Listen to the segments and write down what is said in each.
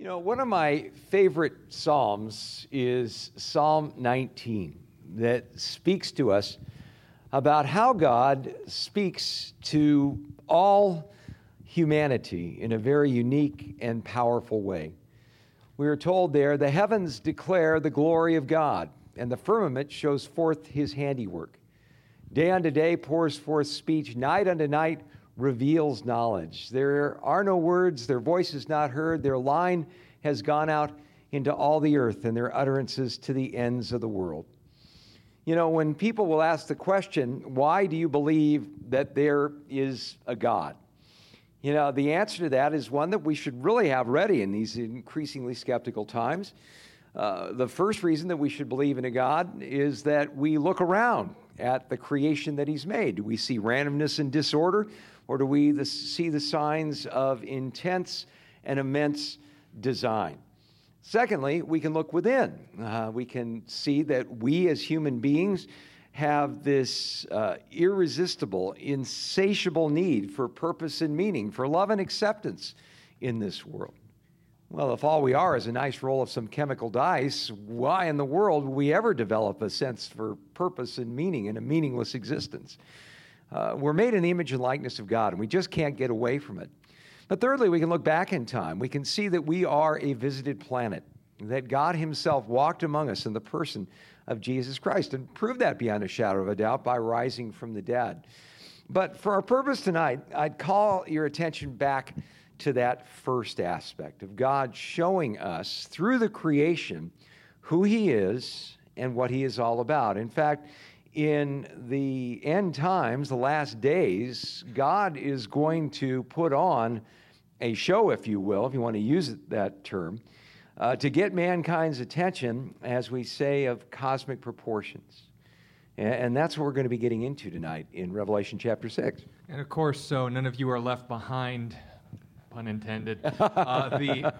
You know, one of my favorite Psalms is Psalm 19 that speaks to us about how God speaks to all humanity in a very unique and powerful way. We are told there, the heavens declare the glory of God, and the firmament shows forth his handiwork. Day unto day pours forth speech, night unto night reveals knowledge. There are no words, their voice is not heard, their line has gone out into all the earth, and their utterances to the ends of the world. You know, when people will ask the question, why do you believe that there is a God? You know, the answer to that is one that we should really have ready in these increasingly skeptical times. Uh, the first reason that we should believe in a God is that we look around at the creation that He's made. Do we see randomness and disorder, or do we the, see the signs of intense and immense design? Secondly, we can look within. Uh, we can see that we as human beings have this uh, irresistible, insatiable need for purpose and meaning, for love and acceptance in this world. Well, if all we are is a nice roll of some chemical dice, why in the world would we ever develop a sense for purpose and meaning in a meaningless existence? Uh, we're made in the image and likeness of God, and we just can't get away from it. But thirdly, we can look back in time. We can see that we are a visited planet, that God Himself walked among us in the person of Jesus Christ and proved that beyond a shadow of a doubt by rising from the dead. But for our purpose tonight, I'd call your attention back to that first aspect of God showing us through the creation who He is and what He is all about. In fact, in the end times, the last days, God is going to put on a show, if you will, if you want to use that term, uh, to get mankind's attention, as we say, of cosmic proportions. And, and that's what we're going to be getting into tonight in Revelation chapter 6. And of course, so none of you are left behind pun intended. Uh, the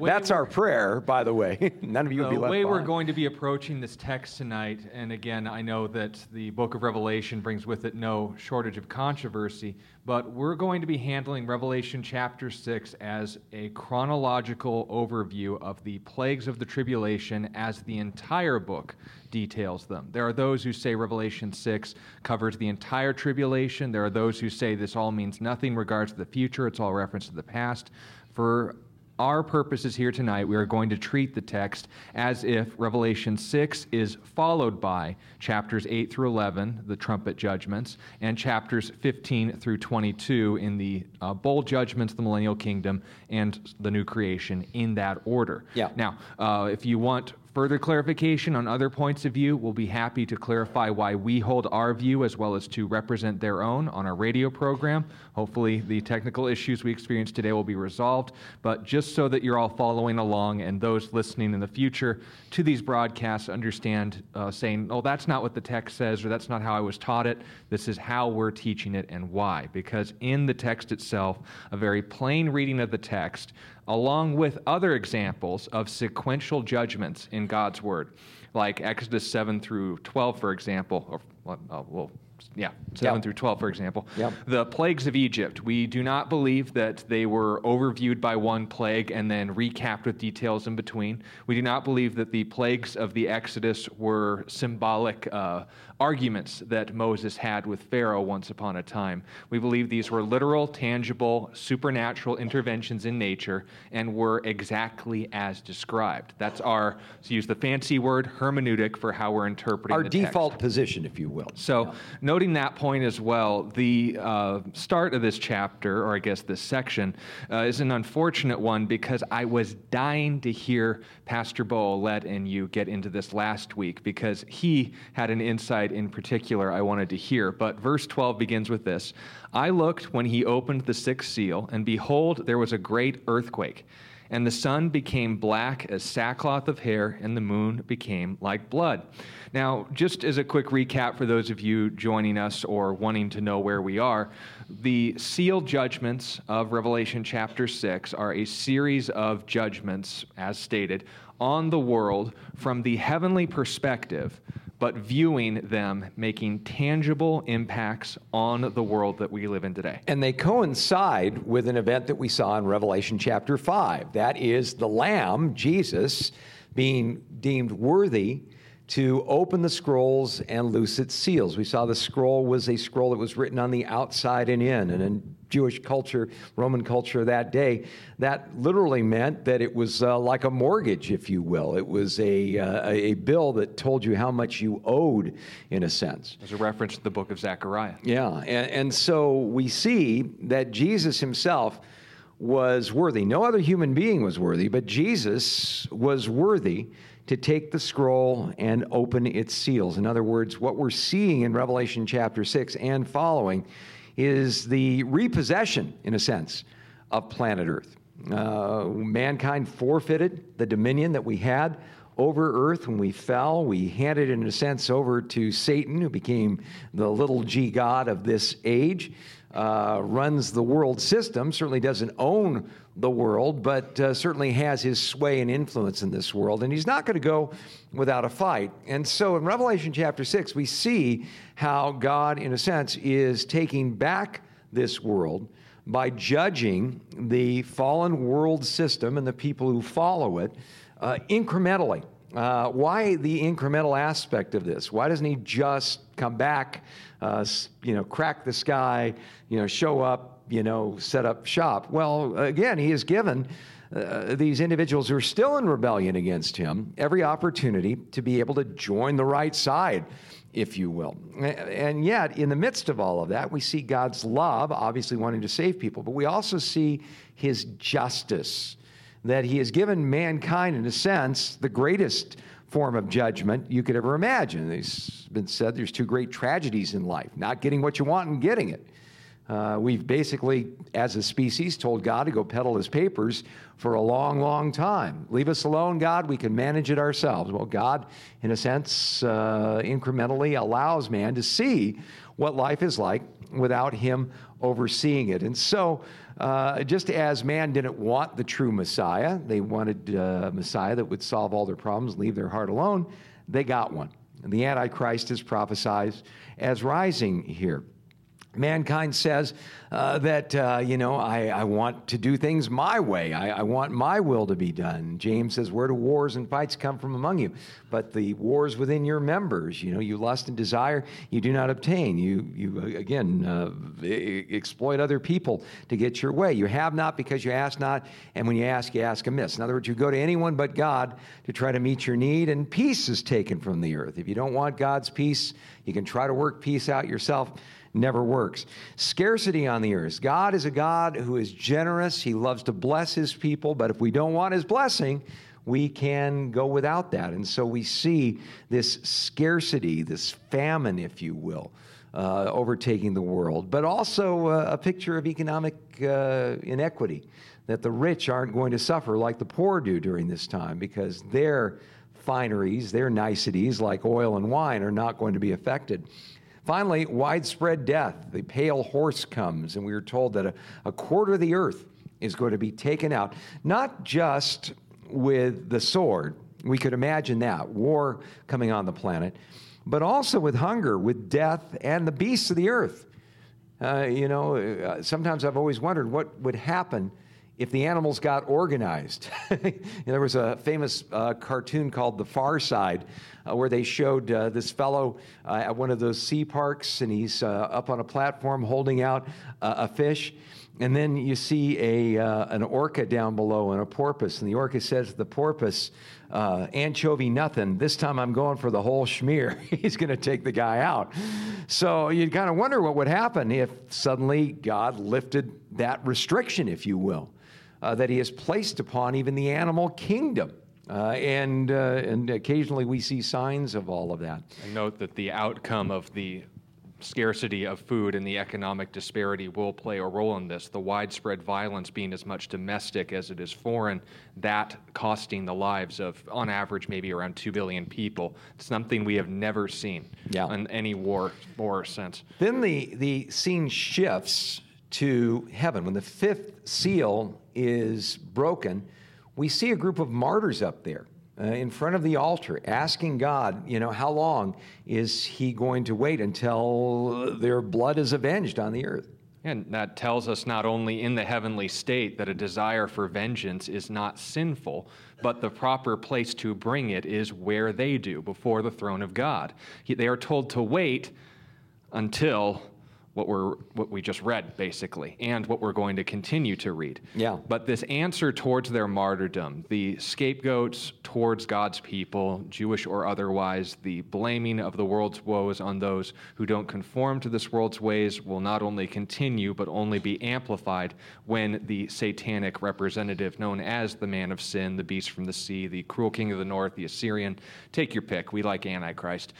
That's our prayer, by the way. None of you will be left The way behind. we're going to be approaching this text tonight, and again, I know that the book of Revelation brings with it no shortage of controversy, but we're going to be handling Revelation chapter 6 as a chronological overview of the plagues of the tribulation as the entire book details them. There are those who say Revelation 6 covers the entire tribulation. There are those who say this all means nothing regards to the future, it's all reference to the past. For our purposes here tonight, we are going to treat the text as if Revelation 6 is followed by chapters 8 through 11, the trumpet judgments, and chapters 15 through 22 in the uh, bowl judgments, the millennial kingdom, and the new creation in that order. Yeah. Now, uh, if you want further clarification on other points of view, we'll be happy to clarify why we hold our view as well as to represent their own on our radio program. Hopefully, the technical issues we experienced today will be resolved. But just so that you're all following along and those listening in the future to these broadcasts understand uh, saying, oh, that's not what the text says or that's not how I was taught it. This is how we're teaching it and why. Because in the text itself, a very plain reading of the text along with other examples of sequential judgments in God's Word, like Exodus 7 through 12, for example, or uh, well, yeah, 7 yep. through 12, for example. Yep. The plagues of Egypt. We do not believe that they were overviewed by one plague and then recapped with details in between. We do not believe that the plagues of the Exodus were symbolic uh, arguments that Moses had with Pharaoh once upon a time. We believe these were literal, tangible, supernatural interventions in nature and were exactly as described. That's our, to use the fancy word, hermeneutic for how we're interpreting our default text. position, if you will. So, yeah. noting that point as well, the uh, start of this chapter, or I guess this section, uh, is an unfortunate one because I was dying to hear Pastor Bo let and you get into this last week because he had an insight in particular I wanted to hear. But verse 12 begins with this I looked when he opened the sixth seal, and behold, there was a great earthquake. And the sun became black as sackcloth of hair, and the moon became like blood. Now, just as a quick recap for those of you joining us or wanting to know where we are, the seal judgments of Revelation chapter 6 are a series of judgments, as stated, on the world from the heavenly perspective but viewing them making tangible impacts on the world that we live in today. And they coincide with an event that we saw in Revelation chapter 5. That is the Lamb, Jesus, being deemed worthy to open the scrolls and loose its seals. We saw the scroll was a scroll that was written on the outside and in. And in Jewish culture, Roman culture that day, that literally meant that it was uh, like a mortgage, if you will. It was a, uh, a bill that told you how much you owed, in a sense. As a reference to the book of Zechariah. Yeah. And, and so we see that Jesus himself was worthy. No other human being was worthy, but Jesus was worthy to take the scroll and open its seals. In other words, what we're seeing in Revelation chapter 6 and following is the repossession, in a sense, of planet Earth. Uh, mankind forfeited the dominion that we had over earth when we fell. We handed in a sense, over to Satan, who became the little g god of this age uh, runs the world system, certainly doesn't own the world, but uh, certainly has his sway and influence in this world. And he's not going to go without a fight. And so in Revelation chapter 6, we see how God, in a sense, is taking back this world by judging the fallen world system and the people who follow it uh, incrementally. Uh, why the incremental aspect of this? Why doesn't he just come back, uh, you know, crack the sky, you know, show up, you know, set up shop? Well, again, he has given uh, these individuals who are still in rebellion against him every opportunity to be able to join the right side, if you will. And yet, in the midst of all of that, we see God's love, obviously wanting to save people, but we also see his justice that he has given mankind, in a sense, the greatest form of judgment you could ever imagine. It's been said there's two great tragedies in life not getting what you want and getting it. Uh, we've basically, as a species, told God to go peddle his papers for a long, long time. Leave us alone, God. We can manage it ourselves. Well, God, in a sense, uh, incrementally allows man to see what life is like without him overseeing it. And so, uh, just as man didn't want the true Messiah, they wanted a uh, Messiah that would solve all their problems, leave their heart alone, they got one. And the Antichrist is prophesied as rising here mankind says uh, that, uh, you know, I, I, want to do things my way. I, I, want my will to be done. James says, Where do wars and fights come from among you? But the wars within your members, you know, you lust and desire, you do not obtain. You, you uh, again, uh, exploit other people to get your way. You have not because you ask not, and when you ask, you ask amiss. In other words, you go to anyone but God to try to meet your need, and peace is taken from the earth. If you don't want God's peace, you can try to work peace out yourself never works. Scarcity on the earth. God is a God who is generous. He loves to bless his people, but if we don't want his blessing, we can go without that. And so we see this scarcity, this famine, if you will, uh, overtaking the world, but also uh, a picture of economic uh, inequity that the rich aren't going to suffer like the poor do during this time because their fineries, their niceties like oil and wine are not going to be affected. Finally, widespread death. The pale horse comes, and we are told that a, a quarter of the earth is going to be taken out, not just with the sword. We could imagine that, war coming on the planet, but also with hunger, with death, and the beasts of the earth. Uh, you know, uh, sometimes I've always wondered what would happen if the animals got organized. there was a famous uh, cartoon called The Far Side uh, where they showed uh, this fellow uh, at one of those sea parks and he's uh, up on a platform holding out a fish. And then you see a, uh, an orca down below and a porpoise. And the orca says to the porpoise, anchovy nothing. This time I'm going for the whole schmear. He's going to take the guy out. So you kind of wonder what would happen if suddenly God lifted that restriction, if you will uh, that he has placed upon even the animal kingdom. Uh, and, uh, and occasionally we see signs of all of that. And note that the outcome of the scarcity of food and the economic disparity will play a role in this. The widespread violence being as much domestic as it is foreign, that costing the lives of, on average, maybe around 2 billion people. Something we have never seen yeah. in any war, war since. Then the, the scene shifts to heaven. When the fifth seal is broken, we see a group of martyrs up there. uh, in front of the altar, asking God, you know, how long is he going to wait until their blood is avenged on the earth? And that tells us not only in the heavenly state that a desire for vengeance is not sinful, but the proper place to bring it is where they do, before the throne of God. They are told to wait until what we're what we just read basically and what we're going to continue to read. Yeah. But this answer towards their martyrdom the scapegoats towards god's people jewish or otherwise the blaming of the world's woes on those who don't conform to this world's ways will not only continue but only be amplified when the satanic representative known as the man of sin the beast from the sea the cruel king of the north the assyrian take your pick we like antichrist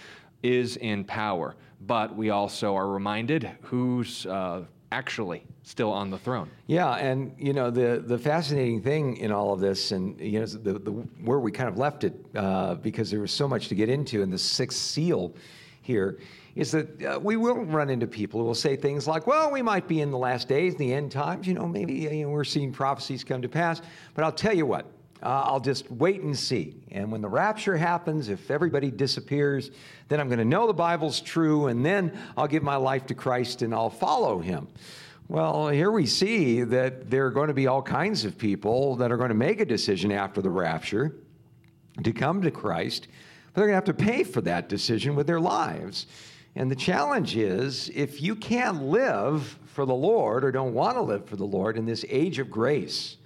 is in power but we also are reminded who's uh, actually still on the throne. Yeah, and you know the the fascinating thing in all of this, and you know the, the where we kind of left it uh, because there was so much to get into in the sixth seal here. Is that uh, we will run into people who will say things like, "Well, we might be in the last days, the end times. You know, maybe you know, we're seeing prophecies come to pass." But I'll tell you what, uh, I'll just wait and see. And when the rapture happens, if everybody disappears, then I'm going to know the Bible's true, and then I'll give my life to Christ and I'll follow him. Well, here we see that there are going to be all kinds of people that are going to make a decision after the rapture to come to Christ, but they're going to have to pay for that decision with their lives. And the challenge is if you can't live for the Lord or don't want to live for the Lord in this age of grace,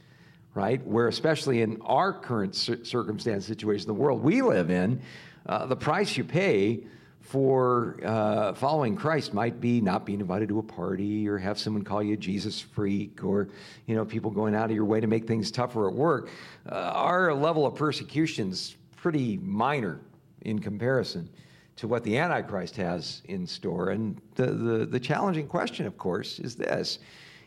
right? Where, especially in our current circumstance situation, the world we live in, uh, the price you pay for uh, following Christ might be not being invited to a party or have someone call you a Jesus freak or, you know, people going out of your way to make things tougher at work. Uh, our level of persecution is pretty minor in comparison to what the Antichrist has in store. And the, the, the challenging question, of course, is this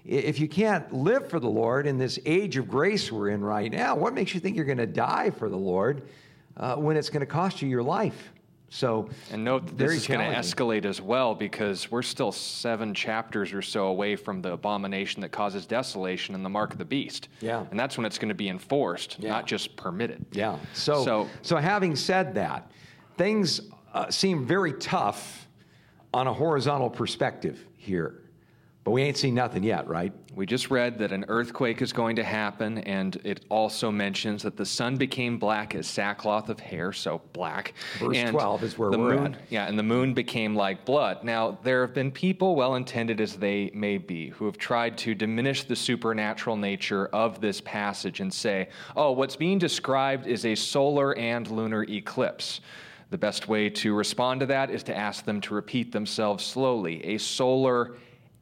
if you can't live for the Lord in this age of grace we're in right now, what makes you think you're going to die for the Lord uh, when it's going to cost you your life? So, and note that this is going to escalate as well because we're still seven chapters or so away from the abomination that causes desolation and the mark of the beast. Yeah, and that's when it's going to be enforced, yeah. not just permitted. Yeah. So, so, so having said that, things uh, seem very tough on a horizontal perspective here. But we ain't seen nothing yet, right? We just read that an earthquake is going to happen, and it also mentions that the sun became black as sackcloth of hair, so black. Verse and 12 is where the we're moon, at. Yeah, and the moon became like blood. Now, there have been people, well intended as they may be, who have tried to diminish the supernatural nature of this passage and say, oh, what's being described is a solar and lunar eclipse. The best way to respond to that is to ask them to repeat themselves slowly. A solar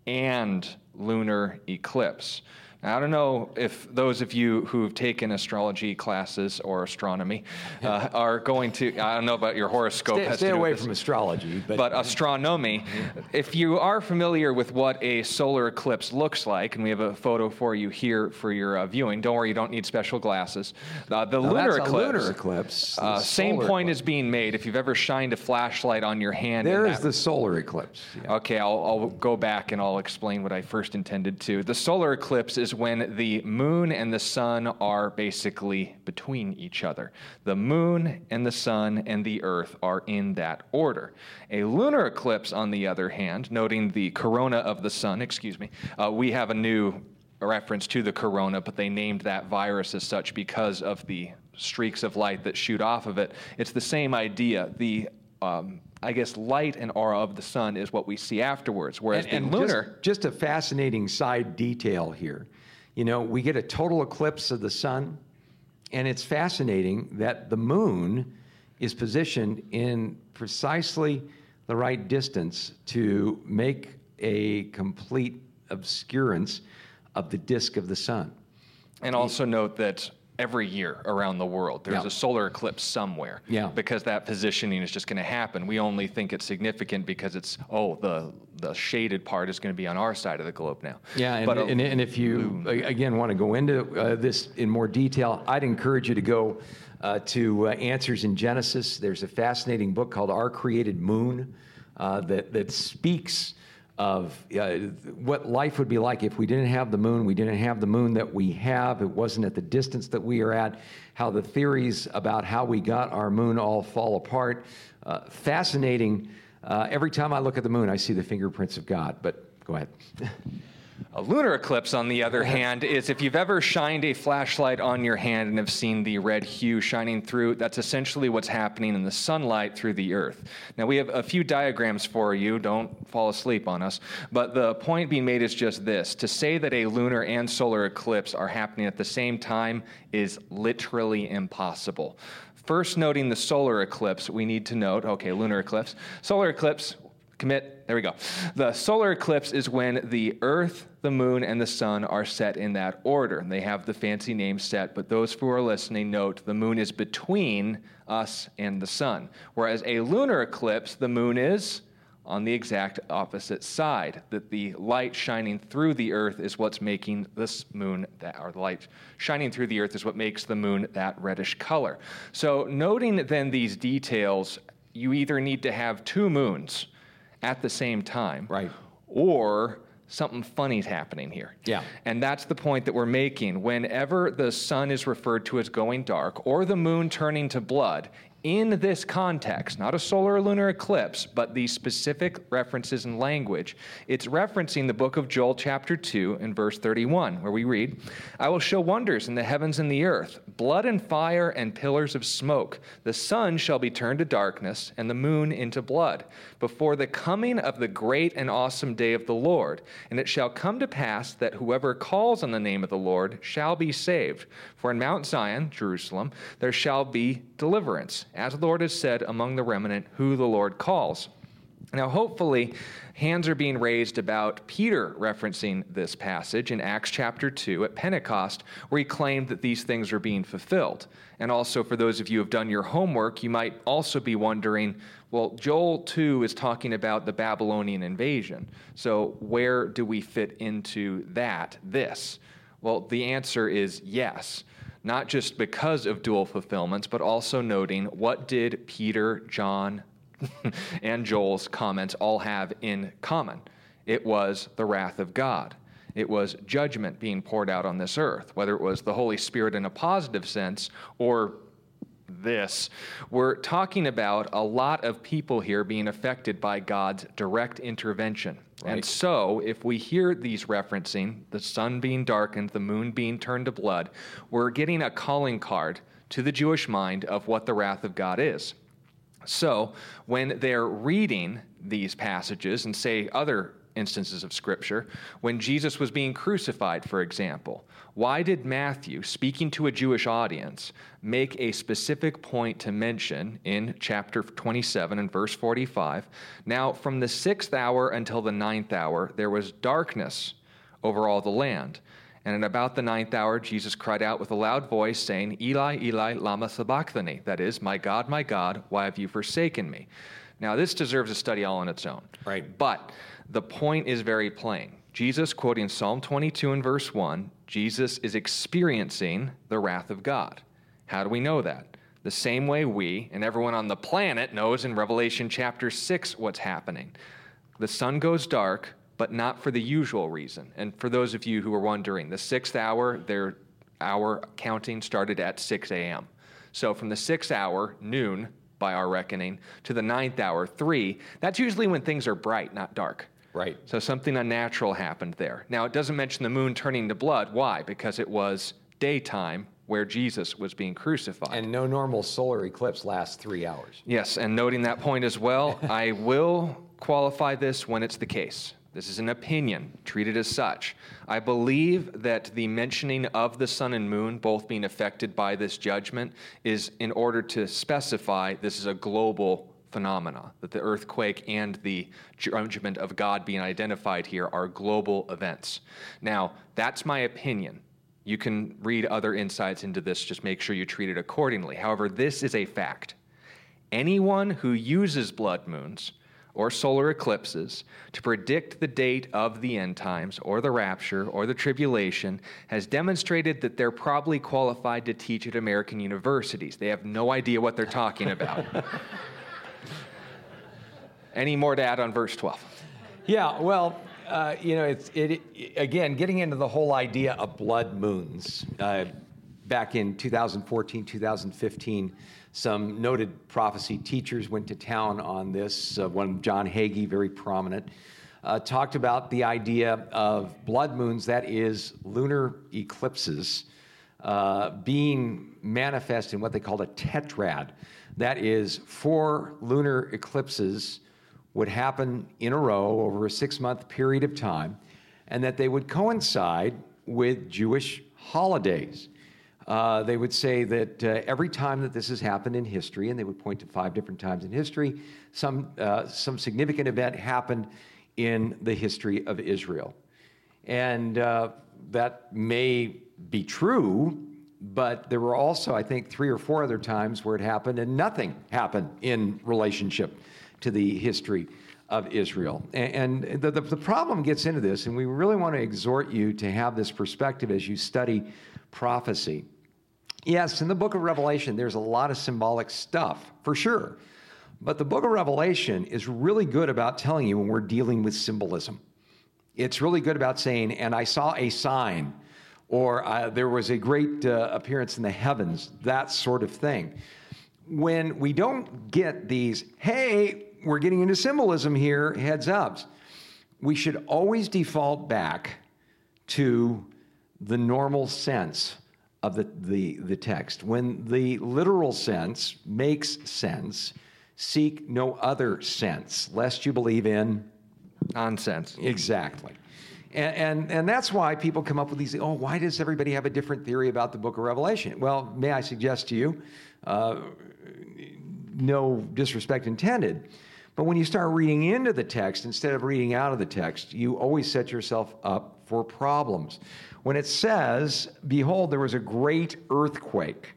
and lunar eclipse. Now, I don't know if those of you who've taken astrology classes or astronomy uh, are going to, I don't know about your horoscope. Stay, stay away from astrology. But, but astronomy, if you are familiar with what a solar eclipse looks like, and we have a photo for you here for your uh, viewing, don't worry, you don't need special glasses. Uh, the lunar eclipse. lunar eclipse. Uh, same point eclipse. is being made. If you've ever shined a flashlight on your hand. There is that, the solar eclipse. Yeah. Okay, I'll, I'll go back and I'll explain what I first intended to. The solar eclipse is when the moon and the sun are basically between each other. The moon and the sun and the earth are in that order. A lunar eclipse, on the other hand, noting the corona of the sun, excuse me, uh, we have a new reference to the corona, but they named that virus as such because of the streaks of light that shoot off of it. It's the same idea. The um, I guess, light and aura of the sun is what we see afterwards. Whereas and, and lunar. Just, just, a fascinating side detail here. You know, we get a total eclipse of the sun, and it's fascinating that the moon is positioned in precisely the right distance to make a complete obscurance of the disk of the sun. And also note that every year around the world. There's yeah. a solar eclipse somewhere. Yeah. Because that positioning is just going to happen. We only think it's significant because it's oh the the shaded part is going to be on our side of the globe now. Yeah, and, but, and, and if you again want to go into uh, this in more detail, I'd encourage you to go uh, to uh, Answers in Genesis. There's a fascinating book called Our Created Moon uh, that that speaks of uh, what life would be like if we didn't have the moon. We didn't have the moon that we have. It wasn't at the distance that we are at. How the theories about how we got our moon all fall apart. Uh, fascinating. Uh, every time I look at the moon, I see the fingerprints of God. But go ahead. A lunar eclipse, on the other hand, is if you've ever shined a flashlight on your hand and have seen the red hue shining through, that's essentially what's happening in the sunlight through the earth. Now, we have a few diagrams for you. Don't fall asleep on us. But the point being made is just this to say that a lunar and solar eclipse are happening at the same time is literally impossible. First, noting the solar eclipse, we need to note okay, lunar eclipse. Solar eclipse, commit. There we go. The solar eclipse is when the Earth, the moon, and the sun are set in that order. They have the fancy name set, but those who are listening note the moon is between us and the sun. Whereas a lunar eclipse, the moon is on the exact opposite side. That the light shining through the earth is what's making this moon that, or the light shining through the earth is what makes the moon that reddish color. So, noting then these details, you either need to have two moons at the same time. Right. Or something funny's happening here. Yeah. And that's the point that we're making. Whenever the sun is referred to as going dark or the moon turning to blood, in this context, not a solar or lunar eclipse, but the specific references and language, it's referencing the book of Joel, chapter 2, and verse 31, where we read, I will show wonders in the heavens and the earth, blood and fire and pillars of smoke. The sun shall be turned to darkness, and the moon into blood, before the coming of the great and awesome day of the Lord. And it shall come to pass that whoever calls on the name of the Lord shall be saved. For in Mount Zion, Jerusalem, there shall be deliverance as the Lord has said among the remnant, who the Lord calls. Now, hopefully, hands are being raised about Peter referencing this passage in Acts chapter 2 at Pentecost, where he claimed that these things are being fulfilled. And also, for those of you who have done your homework, you might also be wondering well, Joel 2 is talking about the Babylonian invasion. So, where do we fit into that, this? Well, the answer is yes not just because of dual fulfillments, but also noting what did Peter, John, and Joel's comments all have in common? It was the wrath of God. It was judgment being poured out on this earth, whether it was the Holy Spirit in a positive sense or this. We're talking about a lot of people here being affected by God's direct intervention. Right. And so, if we hear these referencing the sun being darkened, the moon being turned to blood, we're getting a calling card to the Jewish mind of what the wrath of God is. So, when they're reading these passages and say other instances of Scripture, when Jesus was being crucified, for example, why did Matthew, speaking to a Jewish audience, make a specific point to mention in chapter 27 and verse 45? Now, from the sixth hour until the ninth hour, there was darkness over all the land. And at about the ninth hour, Jesus cried out with a loud voice, saying, Eli, Eli, Lama Sabachthani. That is, My God, my God, why have you forsaken me? Now, this deserves a study all on its own. Right. But the point is very plain. Jesus, quoting Psalm 22 and verse 1, Jesus is experiencing the wrath of God. How do we know that? The same way we and everyone on the planet knows in Revelation chapter 6 what's happening. The sun goes dark, but not for the usual reason. And for those of you who are wondering, the sixth hour, their hour counting started at 6 a.m. So from the sixth hour, noon by our reckoning, to the ninth hour, 3, that's usually when things are bright, not dark. Right. So something unnatural happened there. Now, it doesn't mention the moon turning to blood. Why? Because it was daytime where Jesus was being crucified. And no normal solar eclipse lasts three hours. Yes, and noting that point as well, I will qualify this when it's the case. This is an opinion, treated as such. I believe that the mentioning of the sun and moon both being affected by this judgment is in order to specify this is a global phenomena, that the earthquake and the judgment of God being identified here are global events. Now, that's my opinion. You can read other insights into this, just make sure you treat it accordingly. However, this is a fact. Anyone who uses blood moons or solar eclipses to predict the date of the end times or the rapture or the tribulation has demonstrated that they're probably qualified to teach at American universities. They have no idea what they're talking about. Any more to add on verse 12? Yeah, well, uh, you know, it's it, it, again getting into the whole idea of blood moons. Uh, back in 2014, 2015, some noted prophecy teachers went to town on this. Uh, one, John Hagee, very prominent, uh, talked about the idea of blood moons, that is, lunar eclipses, uh, being manifest in what they called a tetrad. That is, four lunar eclipses would happen in a row over a six month period of time, and that they would coincide with Jewish holidays. Uh, they would say that uh, every time that this has happened in history, and they would point to five different times in history, some, uh, some significant event happened in the history of Israel. And uh, that may be true, but there were also, I think, three or four other times where it happened and nothing happened in relationship to the history of Israel. And, the, the, the problem gets into this, and we really want to exhort you to have this perspective as you study prophecy. Yes, in the book of Revelation, there's a lot of symbolic stuff, for sure. But the book of Revelation is really good about telling you when we're dealing with symbolism. It's really good about saying, and I saw a sign, or uh, there was a great uh, appearance in the heavens, that sort of thing. When we don't get these, hey, we're getting into symbolism here, heads ups, we should always default back to the normal sense of the, the, the text. When the literal sense makes sense, seek no other sense, lest you believe in nonsense. Exactly. And, and, and, that's why people come up with these, oh, why does everybody have a different theory about the book of Revelation? Well, may I suggest to you, uh, no disrespect intended, but when you start reading into the text instead of reading out of the text, you always set yourself up for problems. When it says, Behold, there was a great earthquake,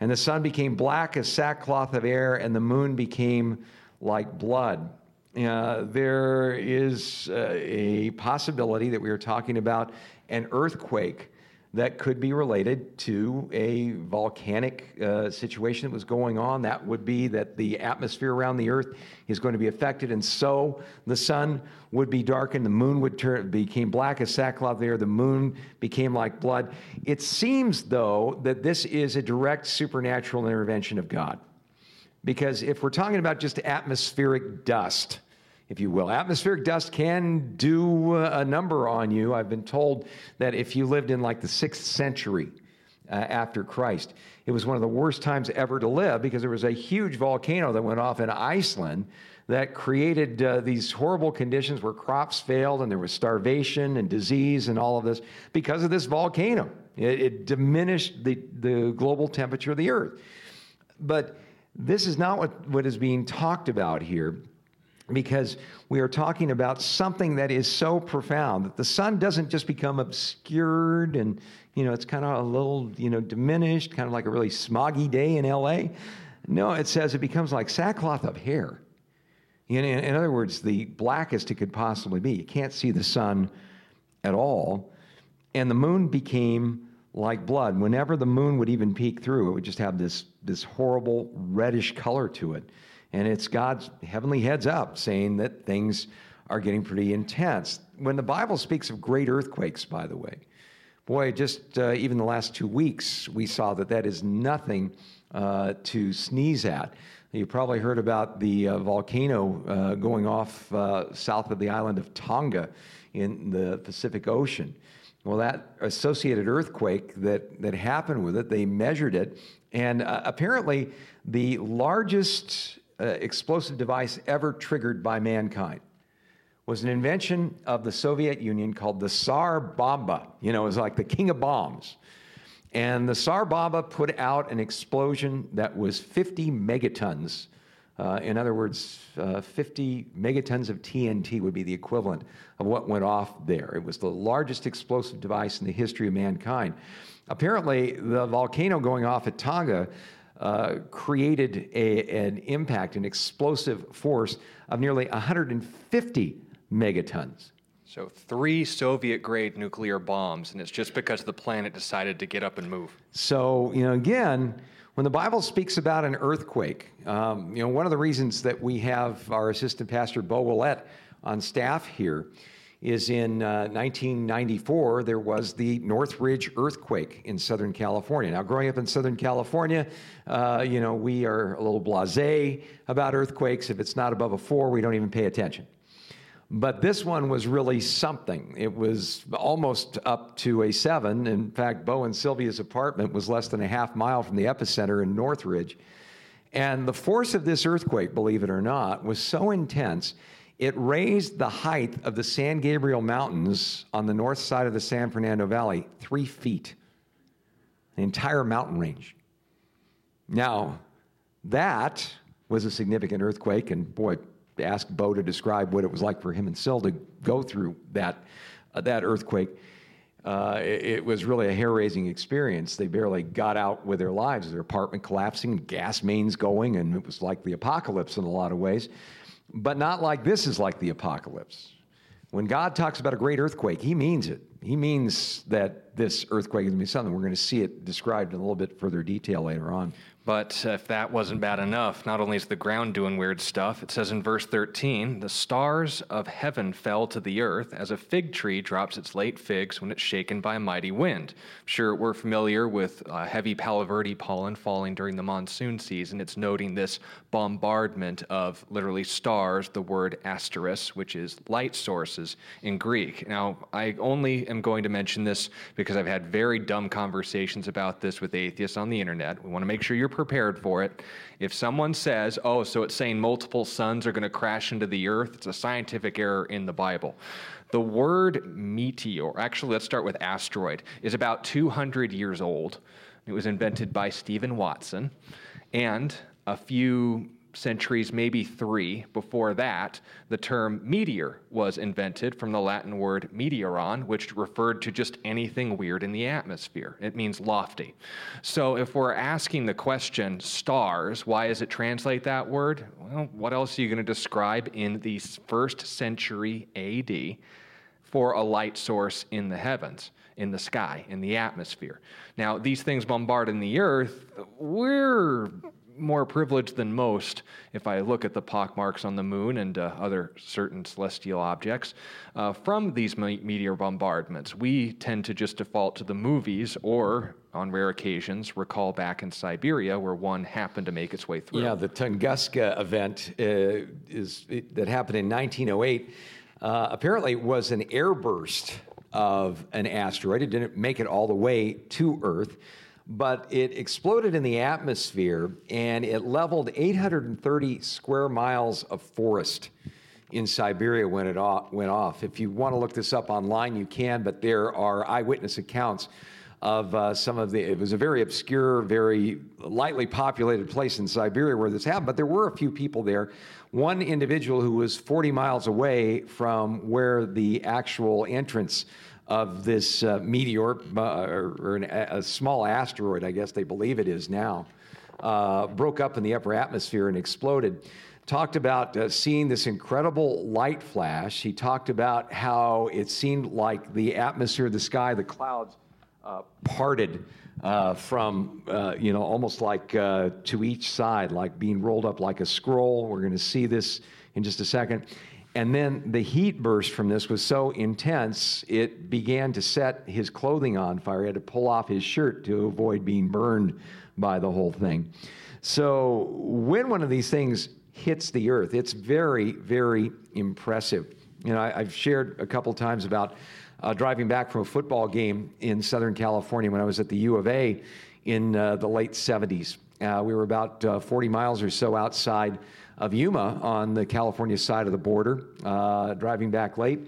and the sun became black as sackcloth of air, and the moon became like blood. Uh, there is uh, a possibility that we are talking about an earthquake that could be related to a volcanic uh, situation that was going on. That would be that the atmosphere around the earth is going to be affected, and so the sun would be darkened, the moon would turn, became black as sackcloth there, the moon became like blood. It seems, though, that this is a direct supernatural intervention of God. Because if we're talking about just atmospheric dust, if you will. Atmospheric dust can do a number on you. I've been told that if you lived in like the sixth century uh, after Christ, it was one of the worst times ever to live because there was a huge volcano that went off in Iceland that created uh, these horrible conditions where crops failed and there was starvation and disease and all of this because of this volcano. It, it diminished the, the global temperature of the earth. But this is not what, what is being talked about here because we are talking about something that is so profound that the sun doesn't just become obscured and you know it's kind of a little you know diminished kind of like a really smoggy day in la no it says it becomes like sackcloth of hair. In, in, in other words the blackest it could possibly be. You can't see the sun at all. And the moon became like blood. Whenever the moon would even peek through it would just have this this horrible reddish color to it and it's God's heavenly heads up saying that things are getting pretty intense. When the Bible speaks of great earthquakes, by the way, boy, just uh, even the last two weeks, we saw that that is nothing uh, to sneeze at. You probably heard about the uh, volcano uh, going off uh, south of the island of Tonga in the Pacific Ocean. Well, that associated earthquake that, that happened with it, they measured it, and uh, apparently the largest uh, explosive device ever triggered by mankind was an invention of the Soviet Union called the Tsar Bomba. You know, it was like the king of bombs. And the Tsar Bomba put out an explosion that was 50 megatons. Uh, in other words, uh, 50 megatons of TNT would be the equivalent of what went off there. It was the largest explosive device in the history of mankind. Apparently, the volcano going off at Tonga uh, created a, an impact, an explosive force of nearly 150 megatons. So, three Soviet grade nuclear bombs, and it's just because the planet decided to get up and move. So, you know, again, when the Bible speaks about an earthquake, um, you know, one of the reasons that we have our assistant pastor, Bo Willett, on staff here is in uh, 1994, there was the Northridge earthquake in Southern California. Now, growing up in Southern California, uh, you know, we are a little blase about earthquakes. If it's not above a four, we don't even pay attention. But this one was really something. It was almost up to a seven. In fact, Bo and Sylvia's apartment was less than a half mile from the epicenter in Northridge. And the force of this earthquake, believe it or not, was so intense it raised the height of the San Gabriel Mountains on the north side of the San Fernando Valley three feet, the entire mountain range. Now, that was a significant earthquake, and boy, ask Bo to describe what it was like for him and Sil to go through that, uh, that earthquake. Uh, it, it, was really a hair-raising experience. They barely got out with their lives. Their apartment collapsing, gas mains going, and it was like the apocalypse in a lot of ways but not like this is like the apocalypse. When God talks about a great earthquake, he means it. He means that this earthquake is going to be something. We're going to see it described in a little bit further detail later on. But if that wasn't bad enough, not only is the ground doing weird stuff, it says in verse 13, the stars of heaven fell to the earth as a fig tree drops its late figs when it's shaken by a mighty wind. I'm sure we're familiar with uh, heavy Palo Verde pollen falling during the monsoon season. It's noting this bombardment of literally stars, the word asteros, which is light sources in Greek. Now, I only am going to mention this because I've had very dumb conversations about this with atheists on the internet. We want to make sure you're prepared for it. If someone says, oh, so it's saying multiple suns are going to crash into the earth, it's a scientific error in the Bible. The word meteor, actually, let's start with asteroid, is about 200 years old. It was invented by Stephen Watson. And a few centuries, maybe three before that, the term meteor was invented from the Latin word meteoron, which referred to just anything weird in the atmosphere. It means lofty. So if we're asking the question, stars, why does it translate that word? Well, what else are you going to describe in the first century AD for a light source in the heavens? in the sky, in the atmosphere. Now, these things bombarding the earth, we're more privileged than most if I look at the pockmarks on the moon and uh, other certain celestial objects uh, from these meteor bombardments. We tend to just default to the movies or, on rare occasions, recall back in Siberia where one happened to make its way through. Yeah, the Tunguska event uh, is, it, that happened in 1908 uh, apparently was an airburst of an asteroid. It didn't make it all the way to Earth but it exploded in the atmosphere and it leveled 830 square miles of forest in Siberia when it went off. If you want to look this up online, you can, but there are eyewitness accounts of uh, some of the. It was a very obscure, very lightly populated place in Siberia where this happened, but there were a few people there. One individual who was 40 miles away from where the actual entrance of this uh, meteor, uh, or, or an, a small asteroid, I guess they believe it is now, uh, broke up in the upper atmosphere and exploded. Talked about uh, seeing this incredible light flash. He talked about how it seemed like the atmosphere, the sky, the clouds uh, parted uh, from, you know, almost like to each side, like being rolled up like a scroll. We're going to see this in just a second. And then the heat burst from this was so intense, it began to set his clothing on fire. He had to pull off his shirt to avoid being burned by the whole thing. So, when one of these things hits the earth, it's very, very impressive. You know, I, have shared a couple times about uh, driving back from a football game in Southern California when I was at the U of A in uh, the late 70s. Uh, we were about uh, 40 miles or so outside of Yuma on the California side of the border, uh, driving back late.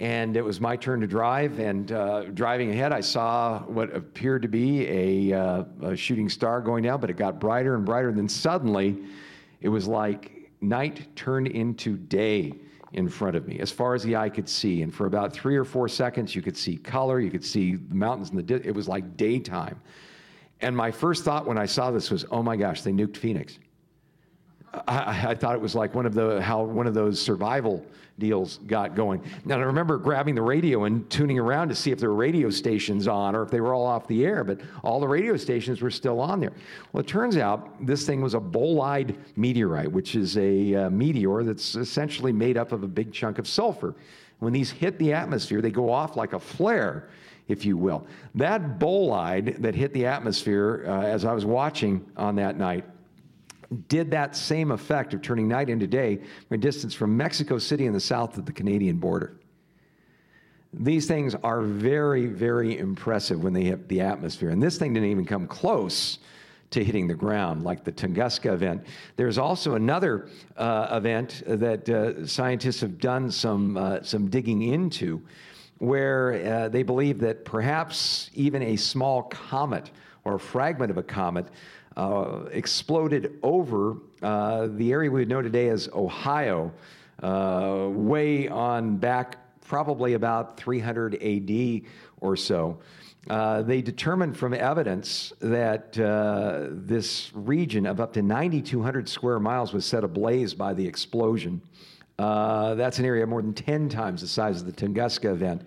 And it was my turn to drive. And uh, driving ahead, I saw what appeared to be a, uh, a shooting star going down, but it got brighter and brighter. And then suddenly, it was like night turned into day in front of me, as far as the eye could see. And for about three or four seconds, you could see color, you could see the mountains and the. Di- it was like daytime. And my first thought when I saw this was, oh my gosh, they nuked Phoenix. I, I, thought it was like one of the how one of those survival deals got going. Now I remember grabbing the radio and tuning around to see if there were radio stations on or if they were all off the air, but all the radio stations were still on there. Well, it turns out this thing was a bolide meteorite, which is a uh, meteor that's essentially made up of a big chunk of sulfur. When these hit the atmosphere, they go off like a flare if you will. That bolide that hit the atmosphere uh, as I was watching on that night did that same effect of turning night into day a distance from Mexico City in the south of the Canadian border. These things are very, very impressive when they hit the atmosphere. And this thing didn't even come close to hitting the ground, like the Tunguska event. There's also another uh, event that uh, scientists have done some, uh, some digging into where uh, they believe that perhaps even a small comet or a fragment of a comet uh, exploded over uh, the area we know today as Ohio, uh, way on back probably about 300 AD or so. Uh, they determined from evidence that uh, this region of up to 9,200 square miles was set ablaze by the explosion. That's an area more than 10 times the size of the Tunguska event.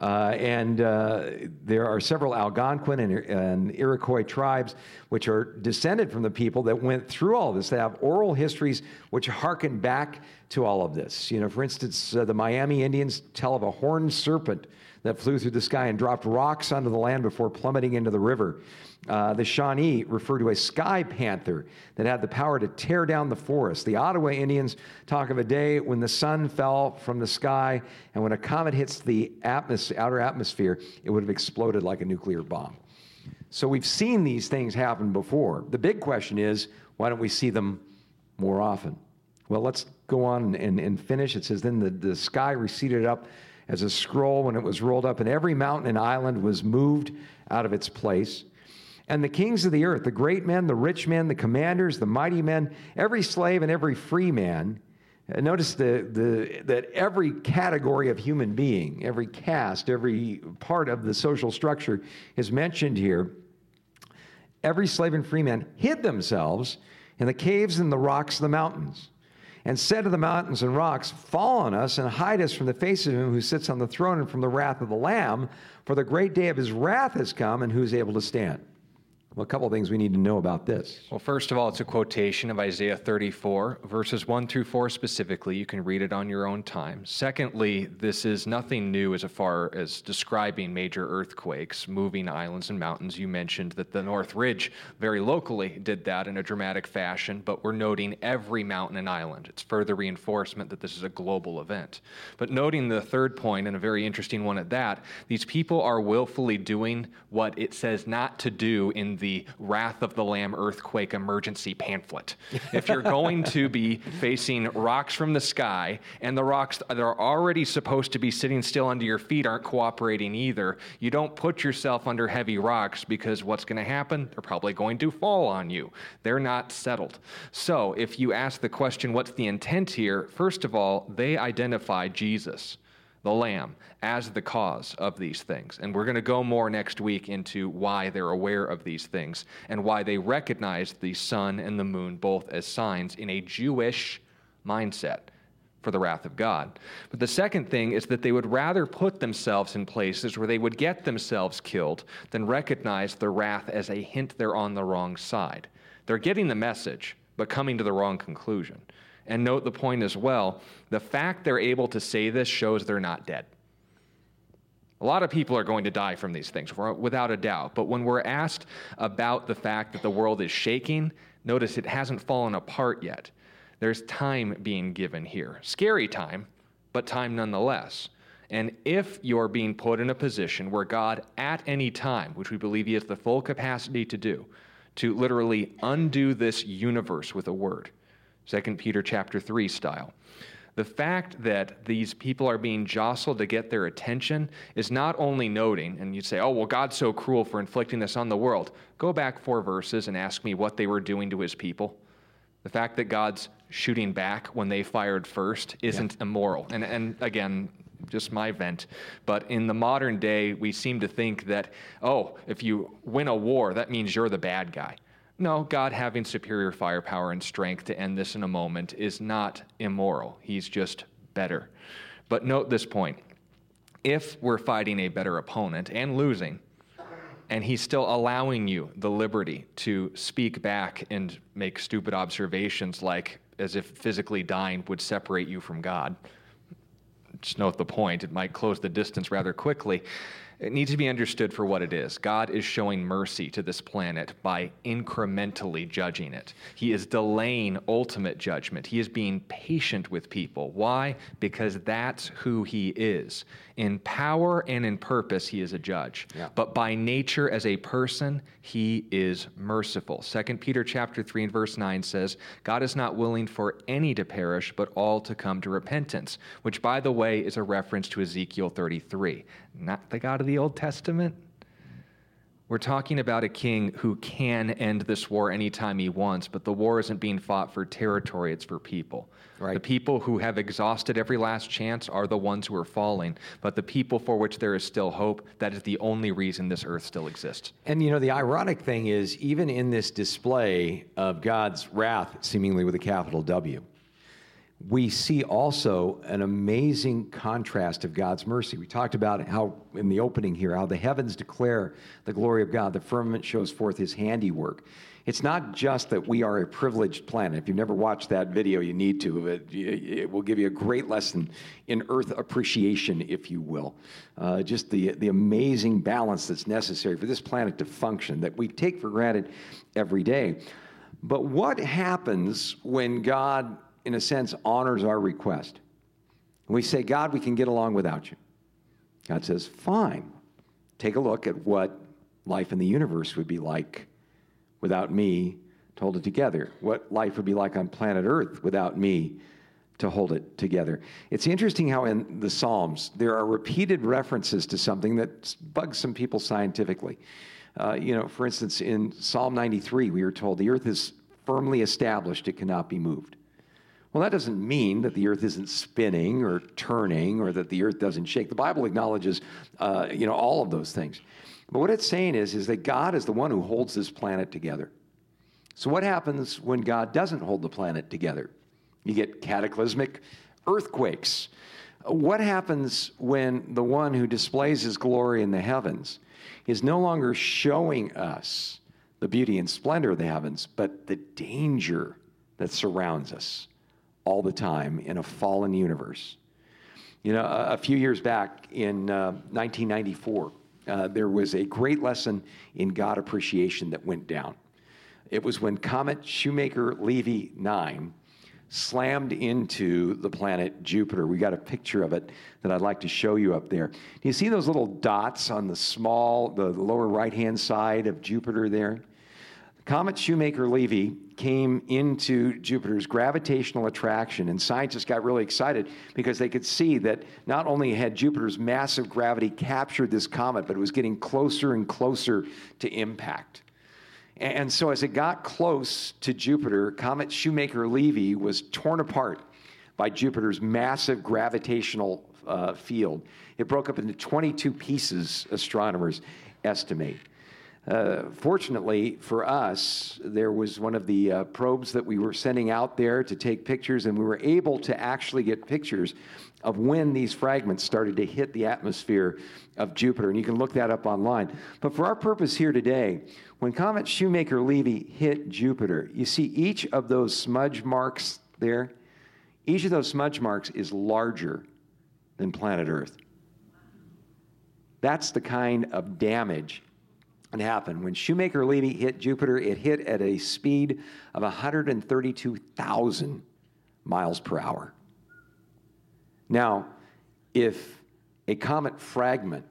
Uh, and uh, there are several Algonquin and, and, Iroquois tribes which are descended from the people that went through all this. They have oral histories which harken back to all of this. You know, for instance, uh, the Miami Indians tell of a horned serpent that flew through the sky and dropped rocks onto the land before plummeting into the river. Uh, the Shawnee refer to a sky panther that had the power to tear down the forest. The Ottawa Indians talk of a day when the sun fell from the sky, and when a comet hits the atmos- outer atmosphere, it would have exploded like a nuclear bomb. So we've seen these things happen before. The big question is why don't we see them more often? Well, let's go on and, and finish. It says, Then the, the sky receded up as a scroll when it was rolled up, and every mountain and island was moved out of its place. And the kings of the earth, the great men, the rich men, the commanders, the mighty men, every slave and every free man, uh, notice the, the, that every category of human being, every caste, every part of the social structure is mentioned here. Every slave and free man hid themselves in the caves and the rocks of the mountains and said to the mountains and rocks, Fall on us and hide us from the face of him who sits on the throne and from the wrath of the Lamb, for the great day of his wrath has come, and who is able to stand? Well, a couple things we need to know about this. Well, first of all, it's a quotation of Isaiah 34, verses 1 through 4 specifically. You can read it on your own time. Secondly, this is nothing new as far as describing major earthquakes, moving islands and mountains. You mentioned that the Northridge very locally did that in a dramatic fashion, but we're noting every mountain and island. It's further reinforcement that this is a global event. But noting the third point, and a very interesting one at that, these people are willfully doing what it says not to do in the the Wrath of the Lamb earthquake emergency pamphlet. if you're going to be facing rocks from the sky and the rocks that are already supposed to be sitting still under your feet aren't cooperating either, you don't put yourself under heavy rocks because what's going to happen? They're probably going to fall on you. They're not settled. So if you ask the question, what's the intent here? First of all, they identify Jesus the Lamb, as the cause of these things. And we're going to go more next week into why they're aware of these things and why they recognize the sun and the moon both as signs in a Jewish mindset for the wrath of God. But the second thing is that they would rather put themselves in places where they would get themselves killed than recognize the wrath as a hint they're on the wrong side. They're getting the message, but coming to the wrong conclusion. And note the point as well the fact they're able to say this shows they're not dead. A lot of people are going to die from these things, without a doubt. But when we're asked about the fact that the world is shaking, notice it hasn't fallen apart yet. There's time being given here. Scary time, but time nonetheless. And if you're being put in a position where God, at any time, which we believe He has the full capacity to do, to literally undo this universe with a word, 2 Peter chapter 3 style. The fact that these people are being jostled to get their attention is not only noting, and you'd say, oh, well, God's so cruel for inflicting this on the world. Go back four verses and ask me what they were doing to his people. The fact that God's shooting back when they fired first isn't yeah. immoral. And, and again, just my vent. But in the modern day, we seem to think that, oh, if you win a war, that means you're the bad guy. No, God having superior firepower and strength to end this in a moment is not immoral. He's just better. But note this point if we're fighting a better opponent and losing, and he's still allowing you the liberty to speak back and make stupid observations like as if physically dying would separate you from God. Just note the point, it might close the distance rather quickly. It needs to be understood for what it is. God is showing mercy to this planet by incrementally judging it. He is delaying ultimate judgment. He is being patient with people. Why? Because that's who He is. In power and in purpose, He is a judge. Yeah. But by nature, as a person, He is merciful. 2 Peter chapter 3 and verse 9 says, God is not willing for any to perish, but all to come to repentance, which, by the way, is a reference to Ezekiel 33 not the God of the Old Testament. We're talking about a king who can end this war anytime he wants, but the war isn't being fought for territory, it's for people. Right. The people who have exhausted every last chance are the ones who are falling, but the people for which there is still hope, that is the only reason this earth still exists. And you know, the ironic thing is, even in this display of God's wrath, seemingly with a capital W, we see also an amazing contrast of God's mercy. We talked about how, in the opening here, how the heavens declare the glory of God, the firmament shows forth his handiwork. It's not just that we are a privileged planet. If you've never watched that video, you need to. It, it will give you a great lesson in earth appreciation, if you will. Uh, just the, the amazing balance that's necessary for this planet to function that we take for granted every day. But what happens when God in a sense, honors our request. we say, God, we can get along without you. God says, fine. Take a look at what life in the universe would be like without me to hold it together, what life would be like on planet Earth without me to hold it together. It's interesting how in the Psalms there are repeated references to something that bugs some people scientifically. Uh, you know, for instance, in Psalm 93, we are told the earth is firmly established, it cannot be moved. Well, that doesn't mean that the earth isn't spinning or turning or that the earth doesn't shake. The Bible acknowledges, uh, you know, all of those things. But what it's saying is, is that God is the one who holds this planet together. So what happens when God doesn't hold the planet together? You get cataclysmic earthquakes. What happens when the one who displays his glory in the heavens is no longer showing us the beauty and splendor of the heavens, but the danger that surrounds us? All the time in a fallen universe. You know, a, a few years back in uh, 1994, uh, there was a great lesson in God appreciation that went down. It was when Comet Shoemaker Levy 9 slammed into the planet Jupiter. We got a picture of it that I'd like to show you up there. Do you see those little dots on the small, the lower right hand side of Jupiter there? Comet Shoemaker Levy came into Jupiter's gravitational attraction, and scientists got really excited because they could see that not only had Jupiter's massive gravity captured this comet, but it was getting closer and closer to impact. And so, as it got close to Jupiter, Comet Shoemaker Levy was torn apart by Jupiter's massive gravitational uh, field. It broke up into 22 pieces, astronomers estimate. Uh, fortunately for us, there was one of the uh, probes that we were sending out there to take pictures, and we were able to actually get pictures of when these fragments started to hit the atmosphere of Jupiter. And you can look that up online. But for our purpose here today, when Comet Shoemaker Levy hit Jupiter, you see each of those smudge marks there, each of those smudge marks is larger than planet Earth. That's the kind of damage it happened. When Shoemaker Levy hit Jupiter, it hit at a speed of 132,000 miles per hour. Now, if a comet fragment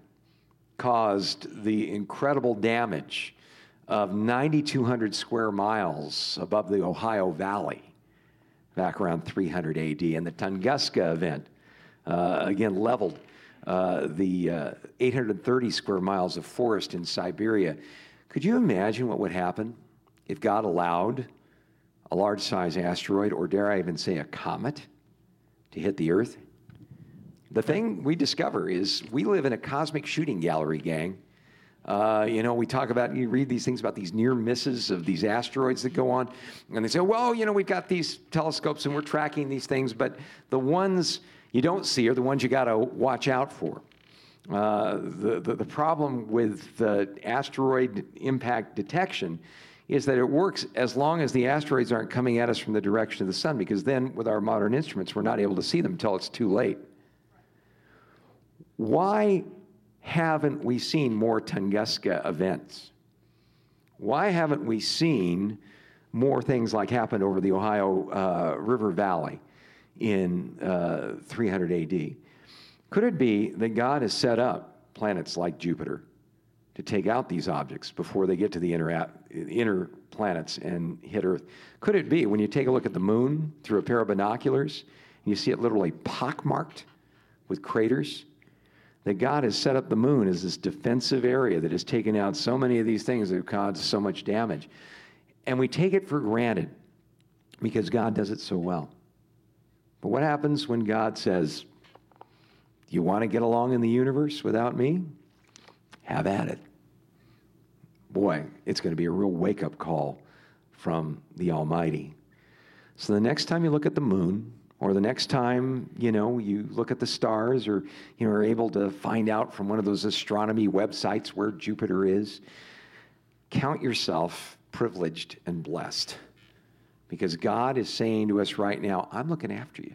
caused the incredible damage of 9,200 square miles above the Ohio Valley back around 300 AD, and the Tunguska event, uh, again, leveled uh, the uh, 830 square miles of forest in Siberia. Could you imagine what would happen if God allowed a large size asteroid, or dare I even say a comet, to hit the Earth? The thing we discover is we live in a cosmic shooting gallery, gang. Uh, you know, we talk about, you read these things about these near misses of these asteroids that go on, and they say, well, you know, we've got these telescopes and we're tracking these things, but the ones you don't see are the ones you got to watch out for. Uh, the, the, the, problem with the asteroid impact detection is that it works as long as the asteroids aren't coming at us from the direction of the sun, because then with our modern instruments, we're not able to see them until it's too late. Why haven't we seen more Tunguska events? Why haven't we seen more things like happened over the Ohio uh, River Valley in uh, 300 AD? Could it be that God has set up planets like Jupiter to take out these objects before they get to the inner, inner planets and hit Earth? Could it be when you take a look at the moon through a pair of binoculars and you see it literally pockmarked with craters? That God has set up the moon as this defensive area that has taken out so many of these things that have caused so much damage. And we take it for granted because God does it so well. But what happens when God says, you want to get along in the universe without me? Have at it. Boy, it's going to be a real wake up call from the Almighty. So the next time you look at the moon, or the next time you know you look at the stars, or you know are able to find out from one of those astronomy websites where Jupiter is, count yourself privileged and blessed, because God is saying to us right now, "I'm looking after you."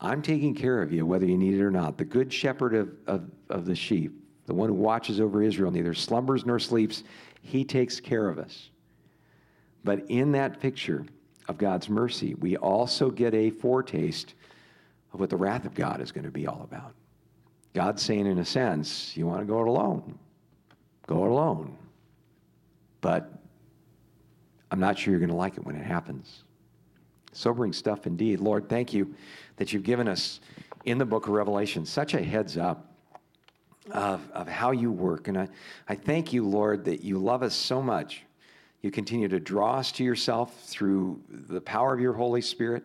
I'm taking care of you, whether you need it or not. The good shepherd of, of, of the sheep, the one who watches over Israel, neither slumbers nor sleeps, he takes care of us. But in that picture of God's mercy, we also get a foretaste of what the wrath of God is going to be all about. God's saying, in a sense, you want to go it alone, go it alone. But I'm not sure you're going to like it when it happens. Sobering stuff indeed. Lord, thank you that you've given us in the book of Revelation such a heads up of, of how you work. And I, I thank you, Lord, that you love us so much. You continue to draw us to yourself through the power of your Holy Spirit,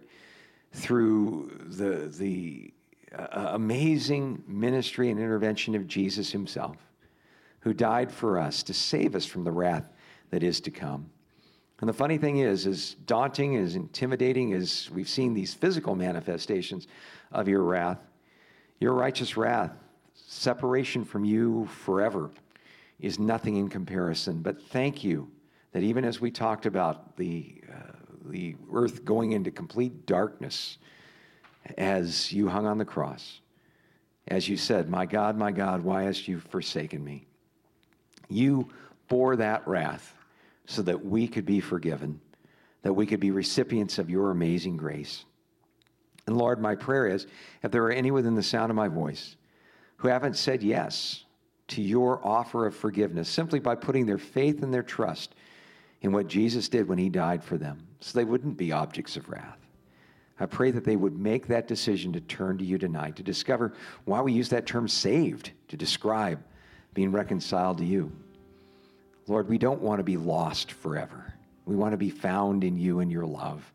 through the, the uh, amazing ministry and intervention of Jesus himself, who died for us to save us from the wrath that is to come. And the funny thing is, as daunting, as intimidating as we've seen these physical manifestations of your wrath, your righteous wrath, separation from you forever, is nothing in comparison. But thank you that even as we talked about the, uh, the earth going into complete darkness as you hung on the cross, as you said, My God, my God, why hast you forsaken me? You bore that wrath so that we could be forgiven, that we could be recipients of your amazing grace. And Lord, my prayer is if there are any within the sound of my voice who haven't said yes to your offer of forgiveness simply by putting their faith and their trust in what Jesus did when he died for them, so they wouldn't be objects of wrath. I pray that they would make that decision to turn to you tonight, to discover why we use that term saved to describe being reconciled to you. Lord, we don't want to be lost forever. We want to be found in you and your love.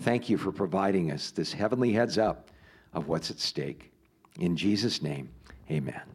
Thank you for providing us this heavenly heads up of what's at stake. In Jesus' name, amen.